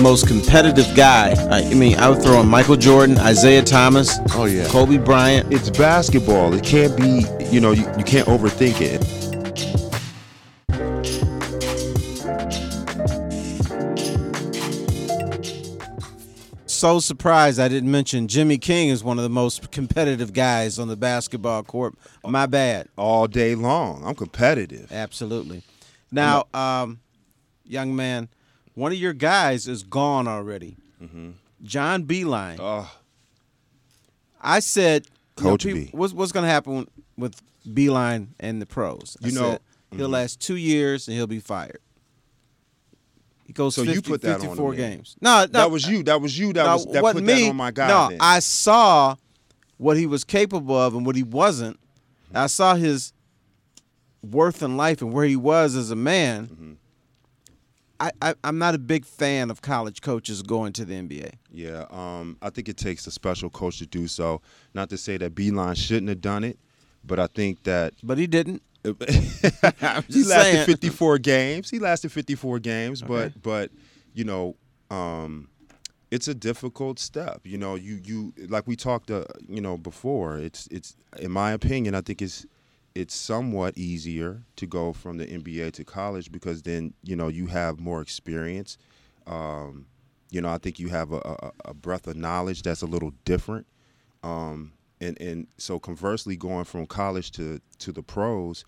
the most competitive guy. I, I mean, I would throw in Michael Jordan, Isaiah Thomas, Oh yeah. Kobe Bryant. It's basketball. It can't be, you know, you, you can't overthink it. So surprised I didn't mention Jimmy King is one of the most competitive guys on the basketball court. My bad. All day long. I'm competitive. Absolutely. Now, um, young man, one of your guys is gone already. John Beilein. Oh, I said, you know, Coach B. What's, what's going to happen with Beilein and the pros? I You know- mm-hmm. said, he'll last two years and he'll be fired. He goes So you put that on 54 him then? games. No, no, that was you. That was you. That no, was that put me. that on my guy. No, then. I saw what he was capable of and what he wasn't. I saw his worth in life and where he was as a man. Mm-hmm. I, I, I'm not a big fan of college coaches going to the NBA. Yeah, um, I think it takes a special coach to do so. Not to say that Beilein shouldn't have done it, but I think that But he didn't. he lasted saying. 54 games. He lasted 54 games, Okay. but but you know, um, it's a difficult step. You know, you you like we talked, uh, you know, before. It's it's in my opinion, I think it's it's somewhat easier to go from the NBA to college because then you know you have more experience. Um, you know, I think you have a, a, a breadth of knowledge that's a little different. Um, and and so conversely, going from college to to the pros,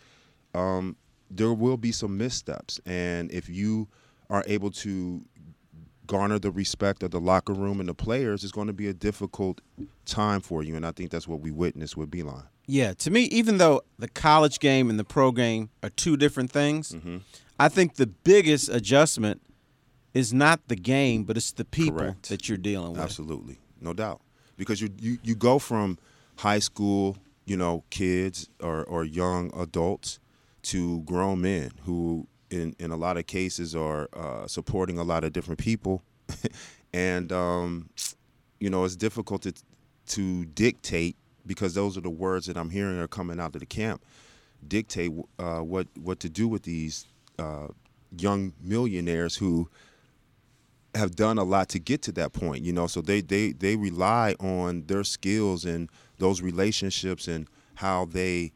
um, there will be some missteps, and if you are able to garner the respect of the locker room and the players, it's going to be a difficult time for you. And I think that's what we witnessed with Beilein. Yeah, to me, even though the college game and the pro game are two different things, Mm-hmm. I think the biggest adjustment is not the game, but it's the people Correct. that you're dealing with. Absolutely, no doubt, because you you you go from high school, you know, kids or or young adults to grown men who, in in a lot of cases, are uh, supporting a lot of different people, and um, you know, it's difficult to to dictate because those are the words that I'm hearing are coming out of the camp. Dictate uh, what what to do with these uh, young millionaires who have done a lot to get to that point you know so they they they rely on their skills and those relationships and how they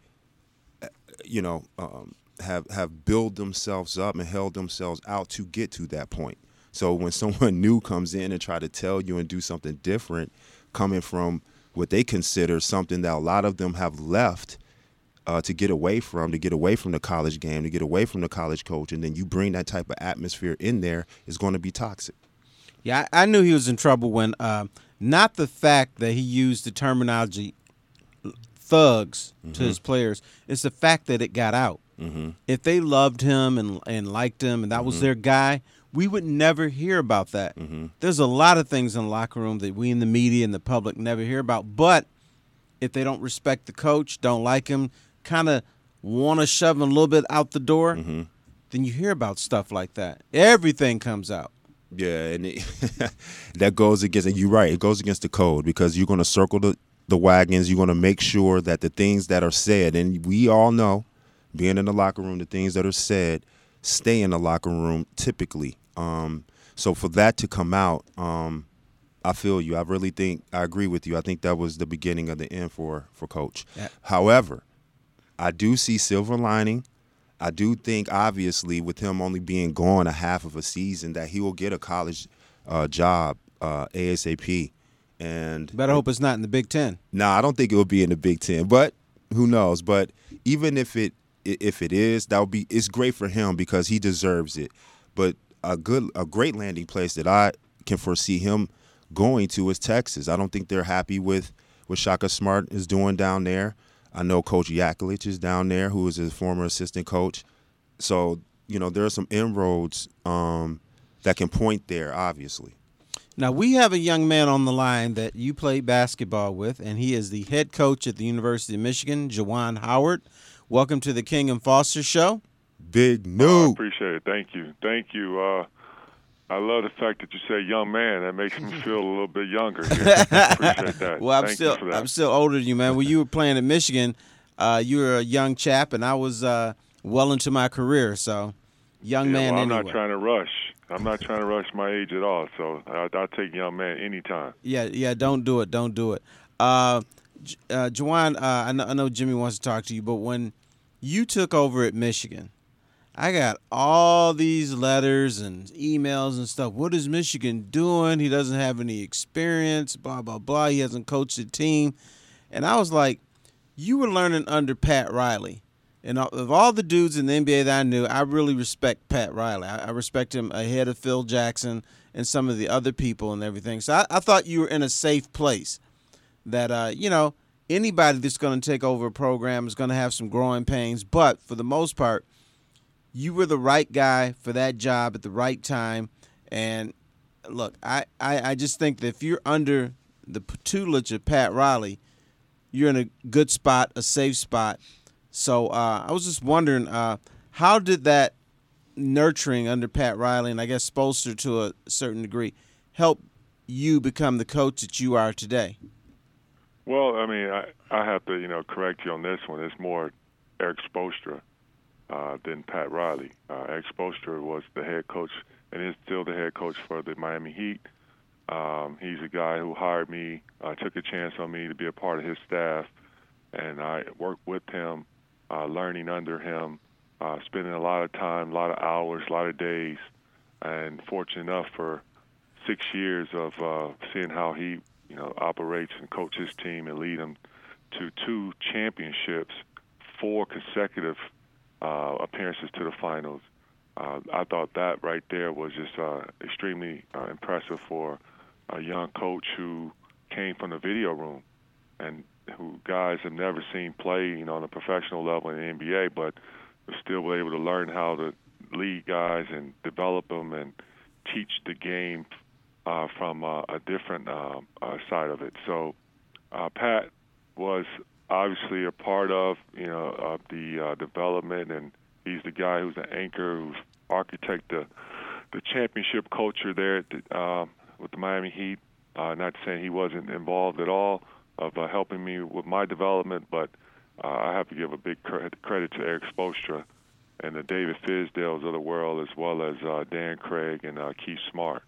uh, you know um, have have built themselves up and held themselves out to get to that point so when someone new comes in and try to tell you and do something different coming from what they consider something that a lot of them have left uh, to get away from, to get away from the college game, to get away from the college coach, and then you bring that type of atmosphere in there, is going to be toxic. Yeah, I, I knew he was in trouble when uh, not the fact that he used the terminology thugs to his players, it's the fact that it got out. Mm-hmm. If they loved him and and liked him and that was their guy, we would never hear about that. Mm-hmm. There's a lot of things in the locker room that we in the media and the public never hear about. But if they don't respect the coach, don't like him, kind of want to shove him a little bit out the door, Mm-hmm. then you hear about stuff like that. Everything comes out. Yeah, and it, that goes against. And you're right. It goes against the code because you're going to circle the the wagons. You're going to make sure that the things that are said, and we all know, being in the locker room, the things that are said stay in the locker room typically. Um, so for that to come out, um, I feel you. I really think I agree with you. I think that was the beginning of the end for for Coach. Yeah. However, I do see silver lining. I do think, obviously, with him only being gone a half of a season, that he will get a college uh, job uh, ASAP. And Better hope it's not in the Big Ten. no, I don't think it will be in the Big Ten, but who knows? But even if it if it is, that would be it's great for him because he deserves it. But a good a great landing place that I can foresee him going to is Texas. I don't think they're happy with what Shaka Smart is doing down there. I know Coach Yaklich is down there, who is his former assistant coach. So you know there are some inroads um, that can point there, obviously. Now we have a young man on the line that you play basketball with, and he is the head coach at the University of Michigan, Juwan Howard. Welcome to the King and Foster Show. Big Oh, I appreciate it. Thank you. Thank you. Uh, I love the fact that you say young man. That makes me feel a little bit younger. Here. appreciate that. Well, I'm Thank still you for that. I'm still older than you, man. When you were playing at Michigan, uh, you were a young chap, and I was uh, well into my career. So, young yeah, man well, I'm anyway. not trying to rush. I'm not trying to rush my age at all. So I, I'll take young man anytime. Yeah, yeah. Don't do it. Don't do it. Uh, J- uh, Juwan, uh, I, know, I know Jimmy wants to talk to you, but when you took over at Michigan, I got all these letters and emails and stuff. What is Michigan doing? He doesn't have any experience, blah, blah, blah. He hasn't coached a team. And I was like, you were learning under Pat Riley. And of all the dudes in the NBA that I knew, I really respect Pat Riley. I, respect him ahead of Phil Jackson and some of the other people and everything. So I, I thought you were in a safe place. That uh, you know, anybody that's going to take over a program is going to have some growing pains, but for the most part, you were the right guy for that job at the right time. And look, I, I, I just think that if you're under the tutelage of Pat Riley, you're in a good spot, a safe spot. So uh, I was just wondering, uh, how did that nurturing under Pat Riley and I guess Spoelstra to a certain degree help you become the coach that you are today? Well, I mean, I, I have to, you know, correct you on this one. It's more Erik Spoelstra uh, than Pat Riley. Uh, Erik Spoelstra was the head coach and is still the head coach for the Miami Heat. Um, he's a guy who hired me, uh, took a chance on me to be a part of his staff, and I worked with him, uh, learning under him, uh, spending a lot of time, a lot of hours, a lot of days, and fortunate enough for six years of uh, seeing how he, you know, operates and coaches his team and lead them to two championships, four consecutive uh, appearances to the finals. Uh, I thought that right there was just uh, extremely uh, impressive for a young coach who came from the video room and who guys have never seen play, you know, on a professional level in the NBA, but still able to learn how to lead guys and develop them and teach the game uh, from uh, a different uh, uh, side of it. So uh, Pat was obviously a part of you know of the uh, development, and he's the guy who's the anchor, who's architect the the championship culture there the, um, with the Miami Heat. Not saying he wasn't involved at all of helping me with my development, but I have to give a big credit to Erik Spoelstra and the David Fizdales of the world, as well as Dan Craig and Keith Smart.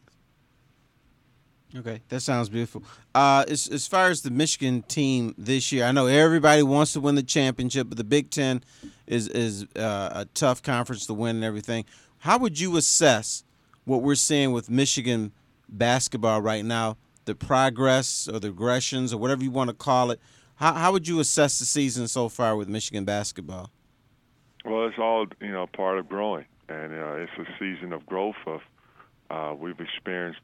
Okay, that sounds beautiful. Uh, as as far as the Michigan team this year, I know everybody wants to win the championship, but the Big Ten is is uh, a tough conference to win and everything. How would you assess what we're seeing with Michigan basketball right now? The progress or the aggressions or whatever you want to call it. How how would you assess the season so far with Michigan basketball? Well, it's all you know part of growing, and uh, it's a season of growth. Of uh, we've experienced.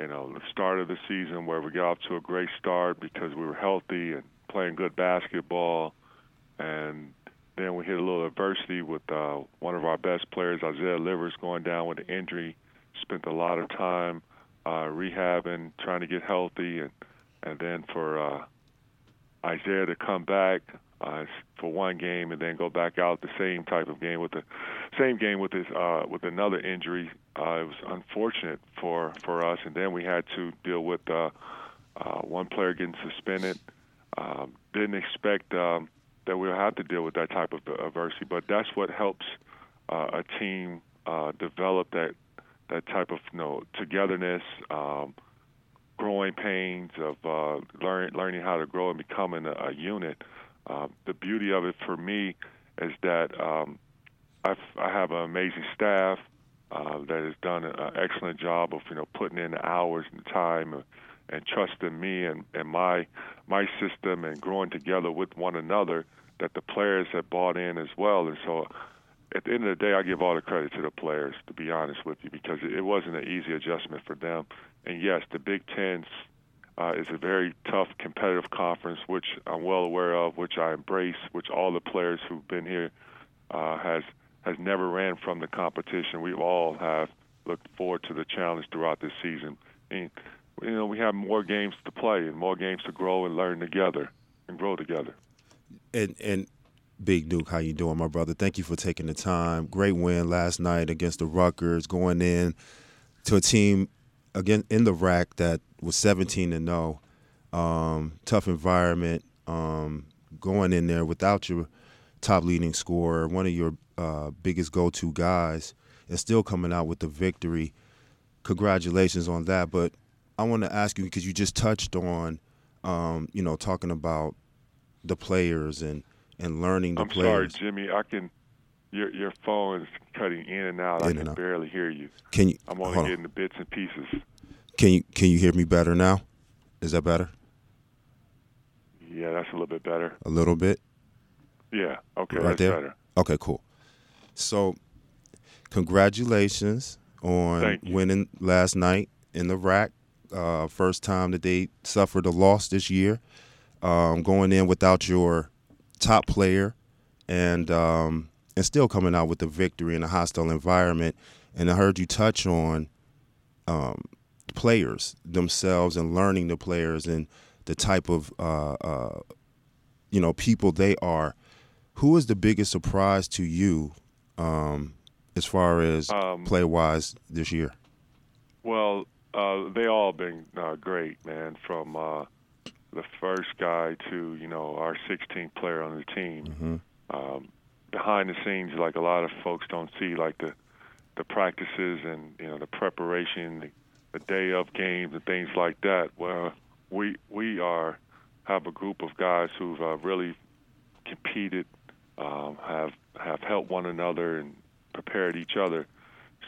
You know, the start of the season where we got off to a great start because we were healthy and playing good basketball, and then we hit a little adversity with uh, one of our best players, Isaiah Livers, going down with an injury. Spent a lot of time uh, rehabbing, trying to get healthy, and and then for uh, Isaiah to come back uh, for one game and then go back out the same type of game with the same game with his uh, with another injury. Uh, it was unfortunate for for us, and then we had to deal with uh, uh, one player getting suspended. Um, didn't expect um, that we'll have to deal with that type of adversity, but that's what helps uh, a team uh, develop that that type of you know togetherness. Um, growing pains of uh, learn, learning how to grow and becoming a, a unit. Uh, the beauty of it for me is that um, I've, I have an amazing staff uh, that has done an excellent job of you know putting in the hours and time and, and trusting me and, and my my system and growing together with one another. That the players have bought in as well, and so at the end of the day, I give all the credit to the players, to be honest with you, because it wasn't an easy adjustment for them. And yes, the Big Ten uh, is a very tough, competitive conference, which I'm well aware of, which I embrace, which all the players who've been here uh, has has never ran from the competition. We all have looked forward to the challenge throughout this season. And, you know, we have more games to play and more games to grow and learn together and grow together. And and Big Duke, how you doing, my brother? Thank you for taking the time. Great win last night against the Rutgers, going in to a team again in the rack that was 17 and 0. Um, tough environment. Um, going in there without your top leading scorer, one of your uh, biggest go-to guys. and still coming out with the victory. Congratulations on that. But I want to ask you because you just touched on, um, you know, talking about the players and and learning the players. I'm sorry, Jimmy. I can. Your your phone is cutting in and out. In I can out. barely hear you. Can you? I'm only hold on. getting the bits and pieces. Can you can you hear me better now? Is that better? Yeah, that's a little bit better. A little bit. Yeah. Okay, Right there? better. Okay, cool. So, congratulations on winning last night in the rack. Uh, first time that they suffered a loss this year. Um, going in without your top player, and um, and still coming out with the victory in a hostile environment. And I heard you touch on um, players themselves and learning the players and the type of uh, uh, you know people they are. Who is the biggest surprise to you um, as far as Um, play wise this year? Well, uh, they all been uh, great, man. From uh, the first guy to you know our 16th player on the team. Mm-hmm. Um, behind the scenes, like a lot of folks don't see, like the the practices and you know the preparation, the, the day of games and things like that. Well, we we are have a group of guys who've uh, really competed, um, have have helped one another and prepared each other.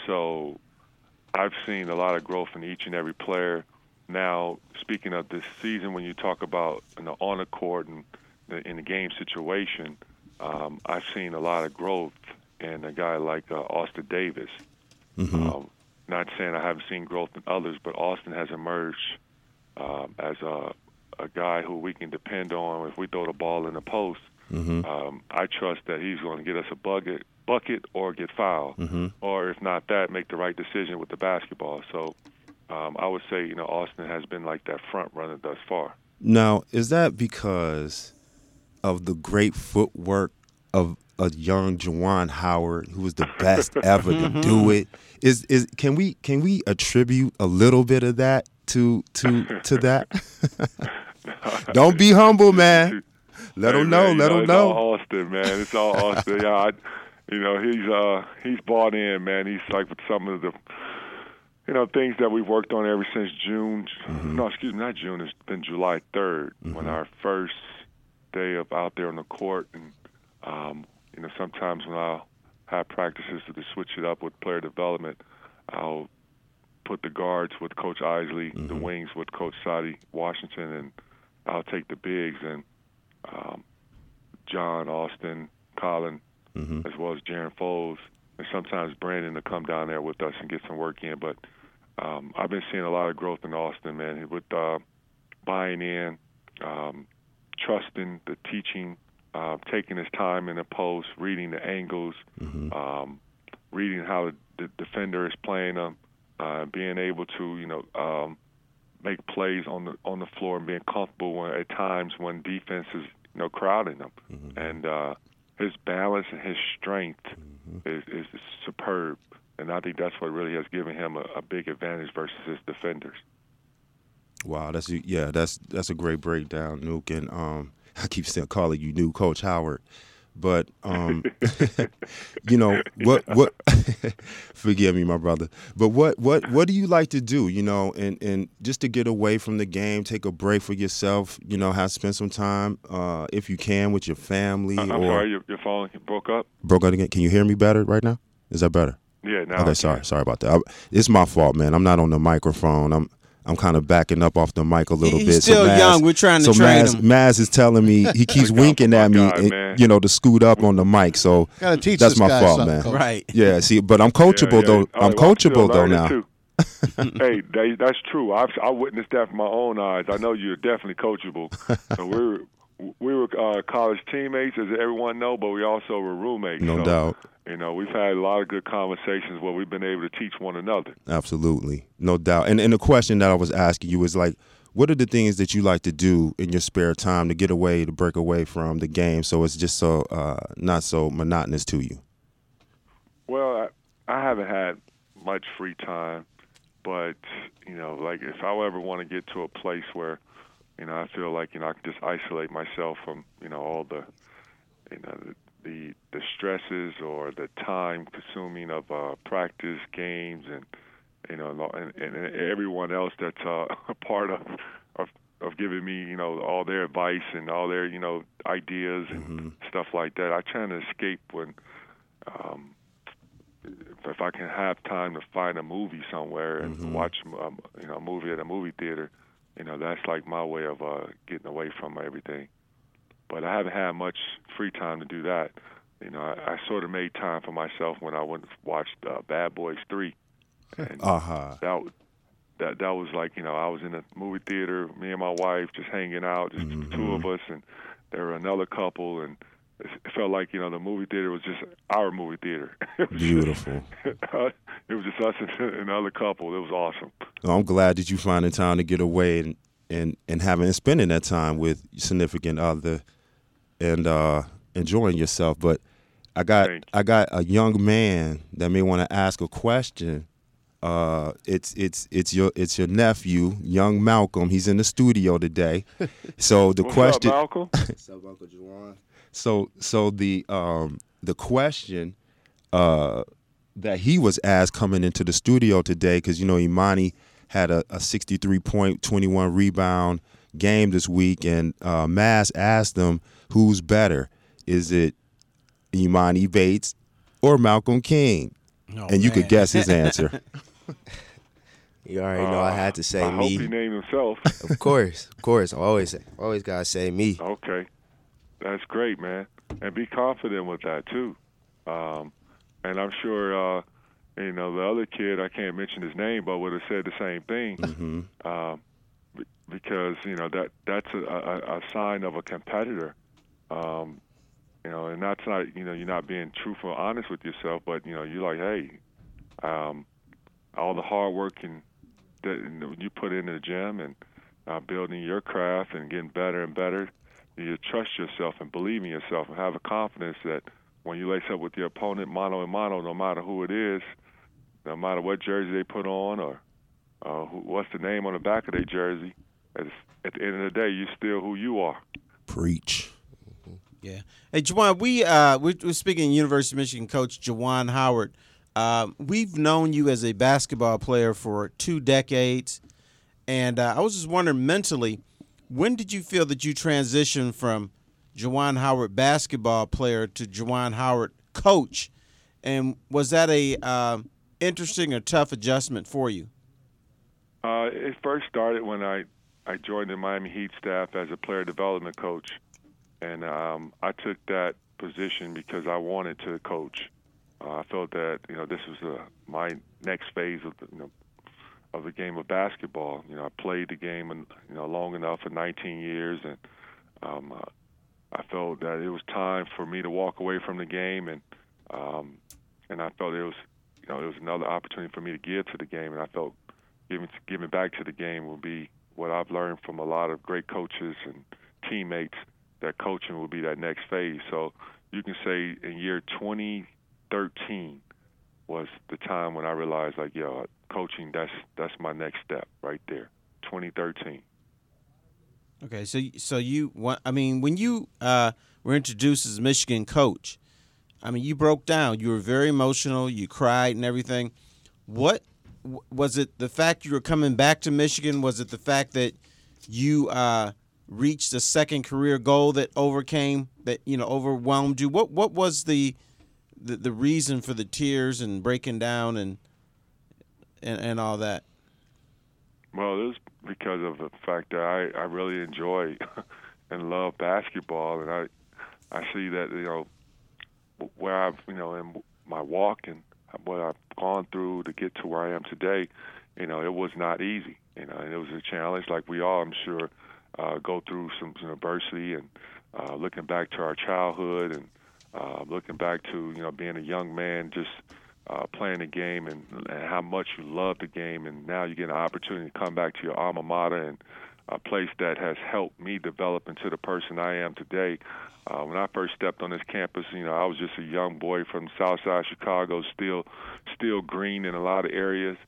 So I've seen a lot of growth in each and every player. Now, speaking of this season, when you talk about you know, on the court and the, in the game situation, um, I've seen a lot of growth in a guy like uh, Austin Davis. Mm-hmm. Um, not saying I haven't seen growth in others, but Austin has emerged um, as a, a guy who we can depend on if we throw the ball in the post. Mm-hmm. Um, I trust that he's going to get us a bucket, bucket or get fouled, Mm-hmm. or if not that, make the right decision with the basketball. So um, I would say, you know, Austin has been like that front runner thus far. Now, is that because of the great footwork of a young Juwan Howard, who was the best ever to do it? Is is can we can we attribute a little bit of that to to to that? Don't be humble, man. Let Hey, him know. man, Let him it's know. all Austin, man. It's all Austin. yeah, I, you know, he's uh he's bought in, man. He's like with some of the you know things that we've worked on ever since June. Mm-hmm. No, excuse me, not June. It's been July 3rd when our first day of out there on the court, and um, you know sometimes when I'll have practices to switch it up with player development, I'll put the guards with Coach Eisley, the Mm-hmm. wings with Coach Saddi Washington, and I'll take the bigs and um, John, Austin, Colin, Mhm. as well as Jaron Faulds, and sometimes Brandon to come down there with us and get some work in. But um, I've been seeing a lot of growth in Austin, man, with uh, buying in, um, trusting the teaching, uh, taking his time in the post, reading the angles, Mhm. um, reading how the defender is playing them, uh, being able to, you know, um, make plays on the on the floor and being comfortable when, at times when defense is, you know, crowding them. And uh, his balance and his strength is, is superb. And I think that's what really has given him a, a big advantage versus his defenders. Wow, that's yeah, that's that's a great breakdown, Nuke. And um, I keep still calling you new Coach Howard, but um, you know what what? forgive me, my brother. But what what what do you like to do? You know, and and just to get away from the game, take a break for yourself. You know, have spend some time, uh, if you can, with your family. I- I'm or sorry, your, your phone broke up. broke up again. Can you hear me better right now? Is that better? Yeah, now. Okay, sorry, sorry about that. I, it's my fault, man. I'm not on the microphone. I'm I'm kind of backing up off the mic a little He's bit. still Maz- young. We're trying to so train Maz, him. Maz is telling me he keeps Look winking at me, guy, and, you know, to scoot up on the mic. So Gotta teach that's my fault, man. Coach. Right. Yeah, see, but I'm coachable yeah. though. All I'm well, coachable though now. hey, they, that's true. I've I witnessed that with my own eyes. I know you're definitely coachable. so we were we were uh, college teammates, as everyone know, but we also were roommates. No so, doubt. You know, we've had a lot of good conversations where we've been able to teach one another. Absolutely, no doubt. And and the question that I was asking you is like, what are the things that you like to do in your spare time to get away, to break away from the game, so it's just so uh, not so monotonous to you? Well, I, I haven't had much free time, but you know, like if I ever want to get to a place where, you know, I feel like you know I can just isolate myself from you know all the, you know, the, the the stresses or the time consuming of uh, practice games and you know and, and everyone else that's uh, a part of, of of giving me you know all their advice and all their you know ideas and Mm-hmm. stuff like that. I try to escape when um, if I can have time to find a movie somewhere and Mhm. watch um, you know a movie at a movie theater. You know that's like my way of uh, getting away from everything. But I haven't had much free time to do that. You know, I, I sort of made time for myself when I went and watched uh, Bad Boys Three, and Uh-huh. that was- that that was like you know I was in a movie theater, me and my wife just hanging out, just the two of us, and there were another couple, and it it felt like you know the movie theater was just our movie theater. It was Beautiful. it was just us and another couple. It was awesome. Well, I'm glad that you finding time to get away and and and having and spending that time with significant other and uh enjoying yourself. But I got Thank I got a young man that may want to ask a question. Uh, it's it's it's your it's your nephew, young Malcolm. He's in the studio today. So the What's question. up, Malcolm? What's up, Uncle Juwan? So so the um the question uh that he was asked coming into the studio today because you know Emoni had a, a 63 point 21 rebound game this week and uh Mass asked them who's better is it Emoni Bates or Malcolm King Oh, and you could guess his answer You already know I had to say Uh, I me. hope he named himself. Of course, of course. I always, always gotta say me. Okay, that's great, man, and be confident with that too. Um, and I'm sure, uh, you know, the other kid I can't mention his name, but would have said the same thing. hmm um, be- because you know that that's a, a, a sign of a competitor. Um, you know, and that's not you know you're not being truthful, honest with yourself, but you know you're like, hey, um, all the hard work and that you, put into the gym and uh, building your craft and getting better and better, you trust yourself and believe in yourself and have a confidence that when you lace up with your opponent mano and mano, no matter who it is, no matter what jersey they put on or uh, who, what's the name on the back of their jersey. At, at the end of the day, you're still who you are. preach Yeah. Hey, Juwan, we uh we're, we're speaking University of Michigan coach Juwan Howard. Um, we've known you as a basketball player for two decades, and uh, I was just wondering mentally, when did you feel that you transitioned from Juwan Howard basketball player to Juwan Howard coach, and was that a uh, interesting or tough adjustment for you? Uh, it first started when I, I joined the Miami Heat staff as a player development coach, and um, I took that position because I wanted to coach. Uh, I felt that you know this was uh, my next phase of the, you know of the game of basketball. You know, I played the game you know long enough for 19 years, and um, uh, I felt that it was time for me to walk away from the game, and um, and I felt it was you know it was another opportunity for me to give to the game, and I felt giving giving back to the game will be what I've learned from a lot of great coaches and teammates. That coaching will be that next phase. So you can say in year 2013 was the time when I realized like, yo, coaching that's that's my next step right there. 2013. Okay, so so you want? I mean, when you uh, were introduced as Michigan coach, I mean, you broke down. You were very emotional. You cried and everything. What was it? The fact you were coming back to Michigan? Was it the fact that you uh, reached a second career goal that overcame that you know overwhelmed you? What what was the the, the reason for the tears and breaking down and and, and all that? Well, it was because of the fact that I, I really enjoy and love basketball, and I I see that you know where I've you know in my walk and what I've gone through to get to where I am today, you know, it was not easy. You know, and it was a challenge, like we all, I'm sure, uh, go through some, some adversity and uh, looking back to our childhood and uh, looking back to you know being a young man, just uh, playing the game and, and how much you love the game, and now you get an opportunity to come back to your alma mater and a place that has helped me develop into the person I am today. Uh, when I first stepped on this campus, you know, I was just a young boy from South Side Chicago, still, still green in a lot of areas,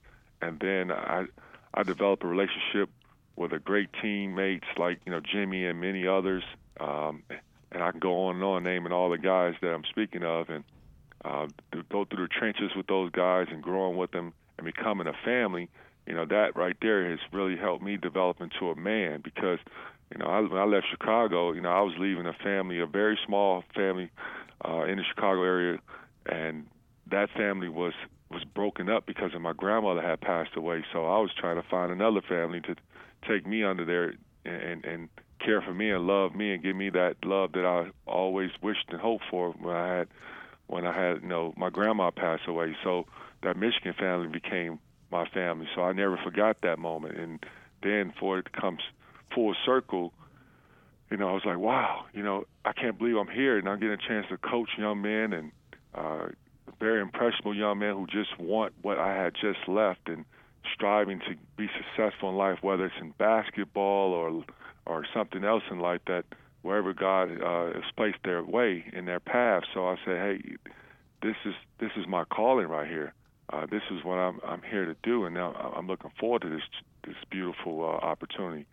and then I, I developed a relationship with a great teammates like you know Jimmy and many others. Um, and I can go on and on naming all the guys that I'm speaking of, and uh, go through the trenches with those guys and growing with them and becoming a family. You know that right there has really helped me develop into a man because you know I, when I left Chicago, you know I was leaving a family, a very small family uh, in the Chicago area, and that family was was broken up because of my grandmother had passed away. So I was trying to find another family to take me under there and and care for me and love me and give me that love that I always wished and hoped for when I had when I had you know my grandma pass away. So that Michigan family became my family. So I never forgot that moment. And then for it comes full circle, you know, I was like, wow, you know, I can't believe I'm here and I'm getting a chance to coach young men and uh, very impressionable young men who just want what I had just left and striving to be successful in life, whether it's in basketball or or something else in life that wherever God uh, has placed their way in their path. So I said, hey, this is this is my calling right here. Uh, this is what I'm I'm here to do, and now I'm looking forward to this this beautiful uh, opportunity.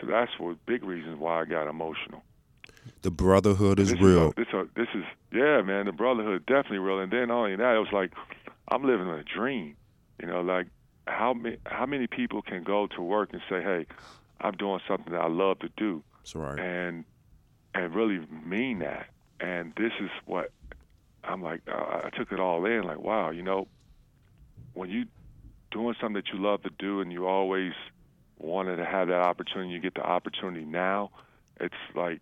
So that's one big reasons why I got emotional. The brotherhood is this real. Is a, this, a, this is yeah, man. The brotherhood definitely real. And then not only that, it was like I'm living a dream. You know, like how many how many people can go to work and say, hey, I'm doing something that I love to do, That's right. and and really mean that. And this is what I'm like. Uh, I took it all in. Like, wow, you know, when you doing something that you love to do and you always wanted to have that opportunity, you get the opportunity now. It's like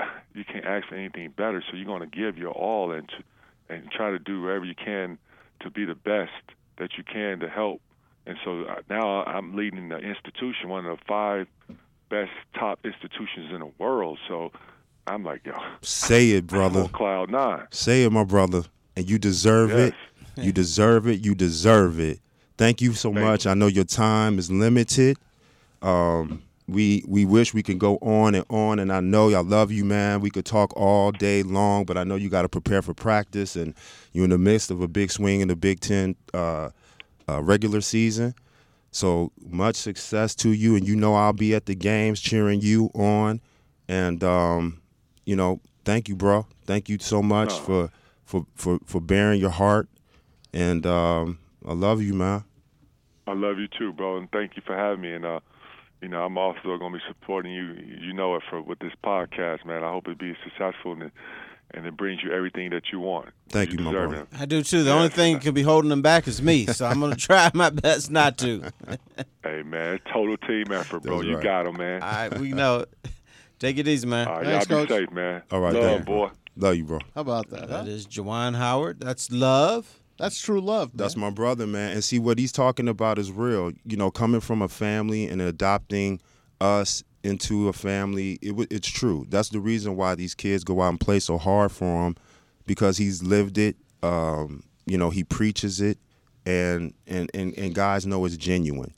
you can't ask for anything better. So you're going to give your all and to, and try to do whatever you can to be the best that you can to help. And so uh, now I'm leading the institution, one of the five best top institutions in the world. So I'm like, yo, Say it, brother. on cloud nine. Say it, my brother. And you deserve Yes. it. You deserve it. You deserve it. Thank you so Thank much. I know your time is limited. Um, we we wish we can go on and on, and I know I love you, man. We could talk all day long, but I know you got to prepare for practice, and you're in the midst of a big swing in the Big Ten uh, uh, regular season. So much success to you, and you know I'll be at the games cheering you on, and um, you know, thank you, bro. Thank you so much Oh. for for for for bearing your heart, and um, I love you, man. I love you too, bro, and thank you for having me. And uh, you know, I'm also going to be supporting you. You know it for with this podcast, man. I hope it be successful and it, and it brings you everything that you want. Thank you, my deserve brother. it. I do too. The Yeah. only thing that could be holding them back is me, so I'm gonna try my best not to. Hey, man, total team effort, bro. That's you got got 'em, man. All right, we know. it. Take it easy, man. All right, Thanks, y'all be Coach. safe, man. All right, love, boy. Love you, bro. How about that? huh? That is Juwan Howard. That's love. That's true love. Man. That's my brother, man. And see what he's talking about is real. You know, coming from a family and adopting us into a family, it, it's true. That's the reason why these kids go out and play so hard for him, because he's lived it. Um, you know, he preaches it, and and and and guys know it's genuine,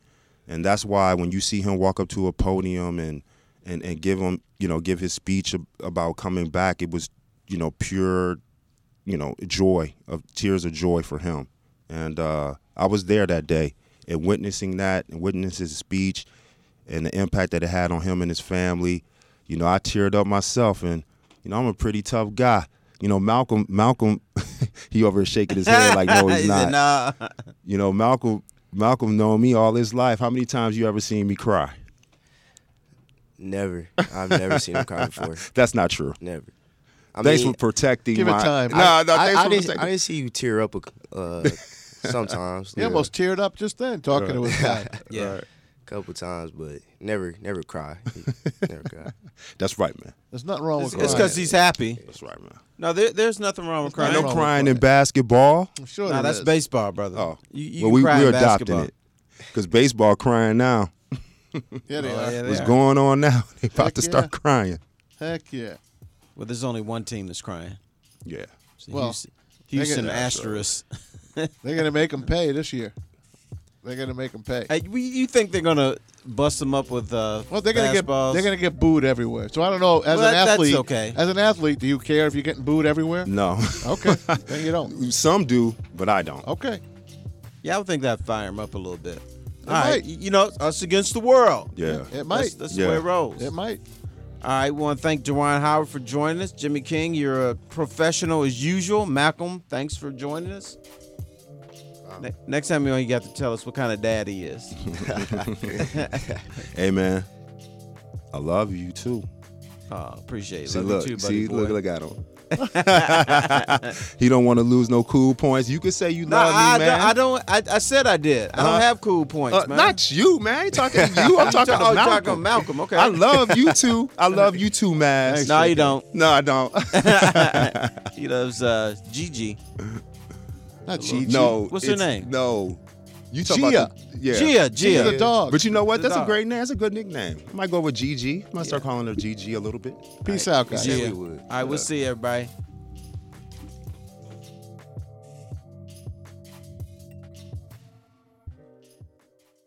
and that's why when you see him walk up to a podium and and and give him, you know, give his speech about coming back, it was, you know, pure you know, joy of tears of joy for him. And uh, I was there that day and witnessing that and witnessing his speech and the impact that it had on him and his family. You know, I teared up myself, and you know, I'm a pretty tough guy. You know, Malcolm, Malcolm, he over here shaking his head like, no, he's He said, not. nah. You know, Malcolm, Malcolm known me all his life. How many times you ever seen me cry? Never. I've never seen him cry before. That's not true. Never. I thanks mean, for protecting Give it my. time. Nah, nah, I, thanks I for didn't, I didn't see you tear up uh, sometimes. He almost teared up just then talking to his guy. Yeah. a couple times, but never, never cry. never cry. That's right, man. There's nothing wrong It's with crying. It's because he's happy. That's right, man. No, there, there's nothing wrong with crying. No wrong crying in basketball. I'm sure No, there that's is. baseball, brother. Oh, you, you well, we cry we're in adopting it because baseball crying now. Yeah, they Oh, are. yeah, they What's are. going on now? They about Heck to start yeah. crying. Heck yeah. Well, there's only one team that's crying. Yeah. It's the Well, Houston, Houston get- Astros. They're gonna make them pay this year. They're gonna make them pay. Hey, you think they're gonna bust them up with uh, Well, they're gonna get fastballs? they're gonna get booed everywhere. So I don't know. As Well, an that- that's athlete, okay. As an athlete, do you care if you're getting booed everywhere? No. Okay, then you don't. Some do, but I don't. Okay, Yeah, I would think that fire them up a little bit. All might. right, you know, us against the world. Yeah. it That's, might. that's Yeah. the way it rolls. It might. All right, we want to thank Juwan Howard for joining us. Jimmy King, you're a professional as usual. Malcolm, thanks for joining us. Ne- next time you're on, you got to tell us what kind of dad he is. Hey man, I love you too. Oh, appreciate it. See, Love look, you too, buddy see, boy. look, look at him. he don't want to lose no cool points. You can say you No, love I, me, man. don't, I don't. I, I said I did. I don't Uh-huh. have cool points, Uh, man. not you, man. I ain't talking to you. I'm talking oh, to you're Malcolm. talking Malcolm. Okay. I love you too. I love you too, man. no, you don't. No, I don't. he loves uh, Gigi. Not Gigi. no. What's her name? No. You talk Gia. about the, yeah. Gia. She's Gia. the dog. But you know what? The That's a dog. great name. That's a good nickname. I might go with Gigi. I might start calling her Gigi a little bit. Peace out, guys. Gia. we would. All right, we'll see everybody.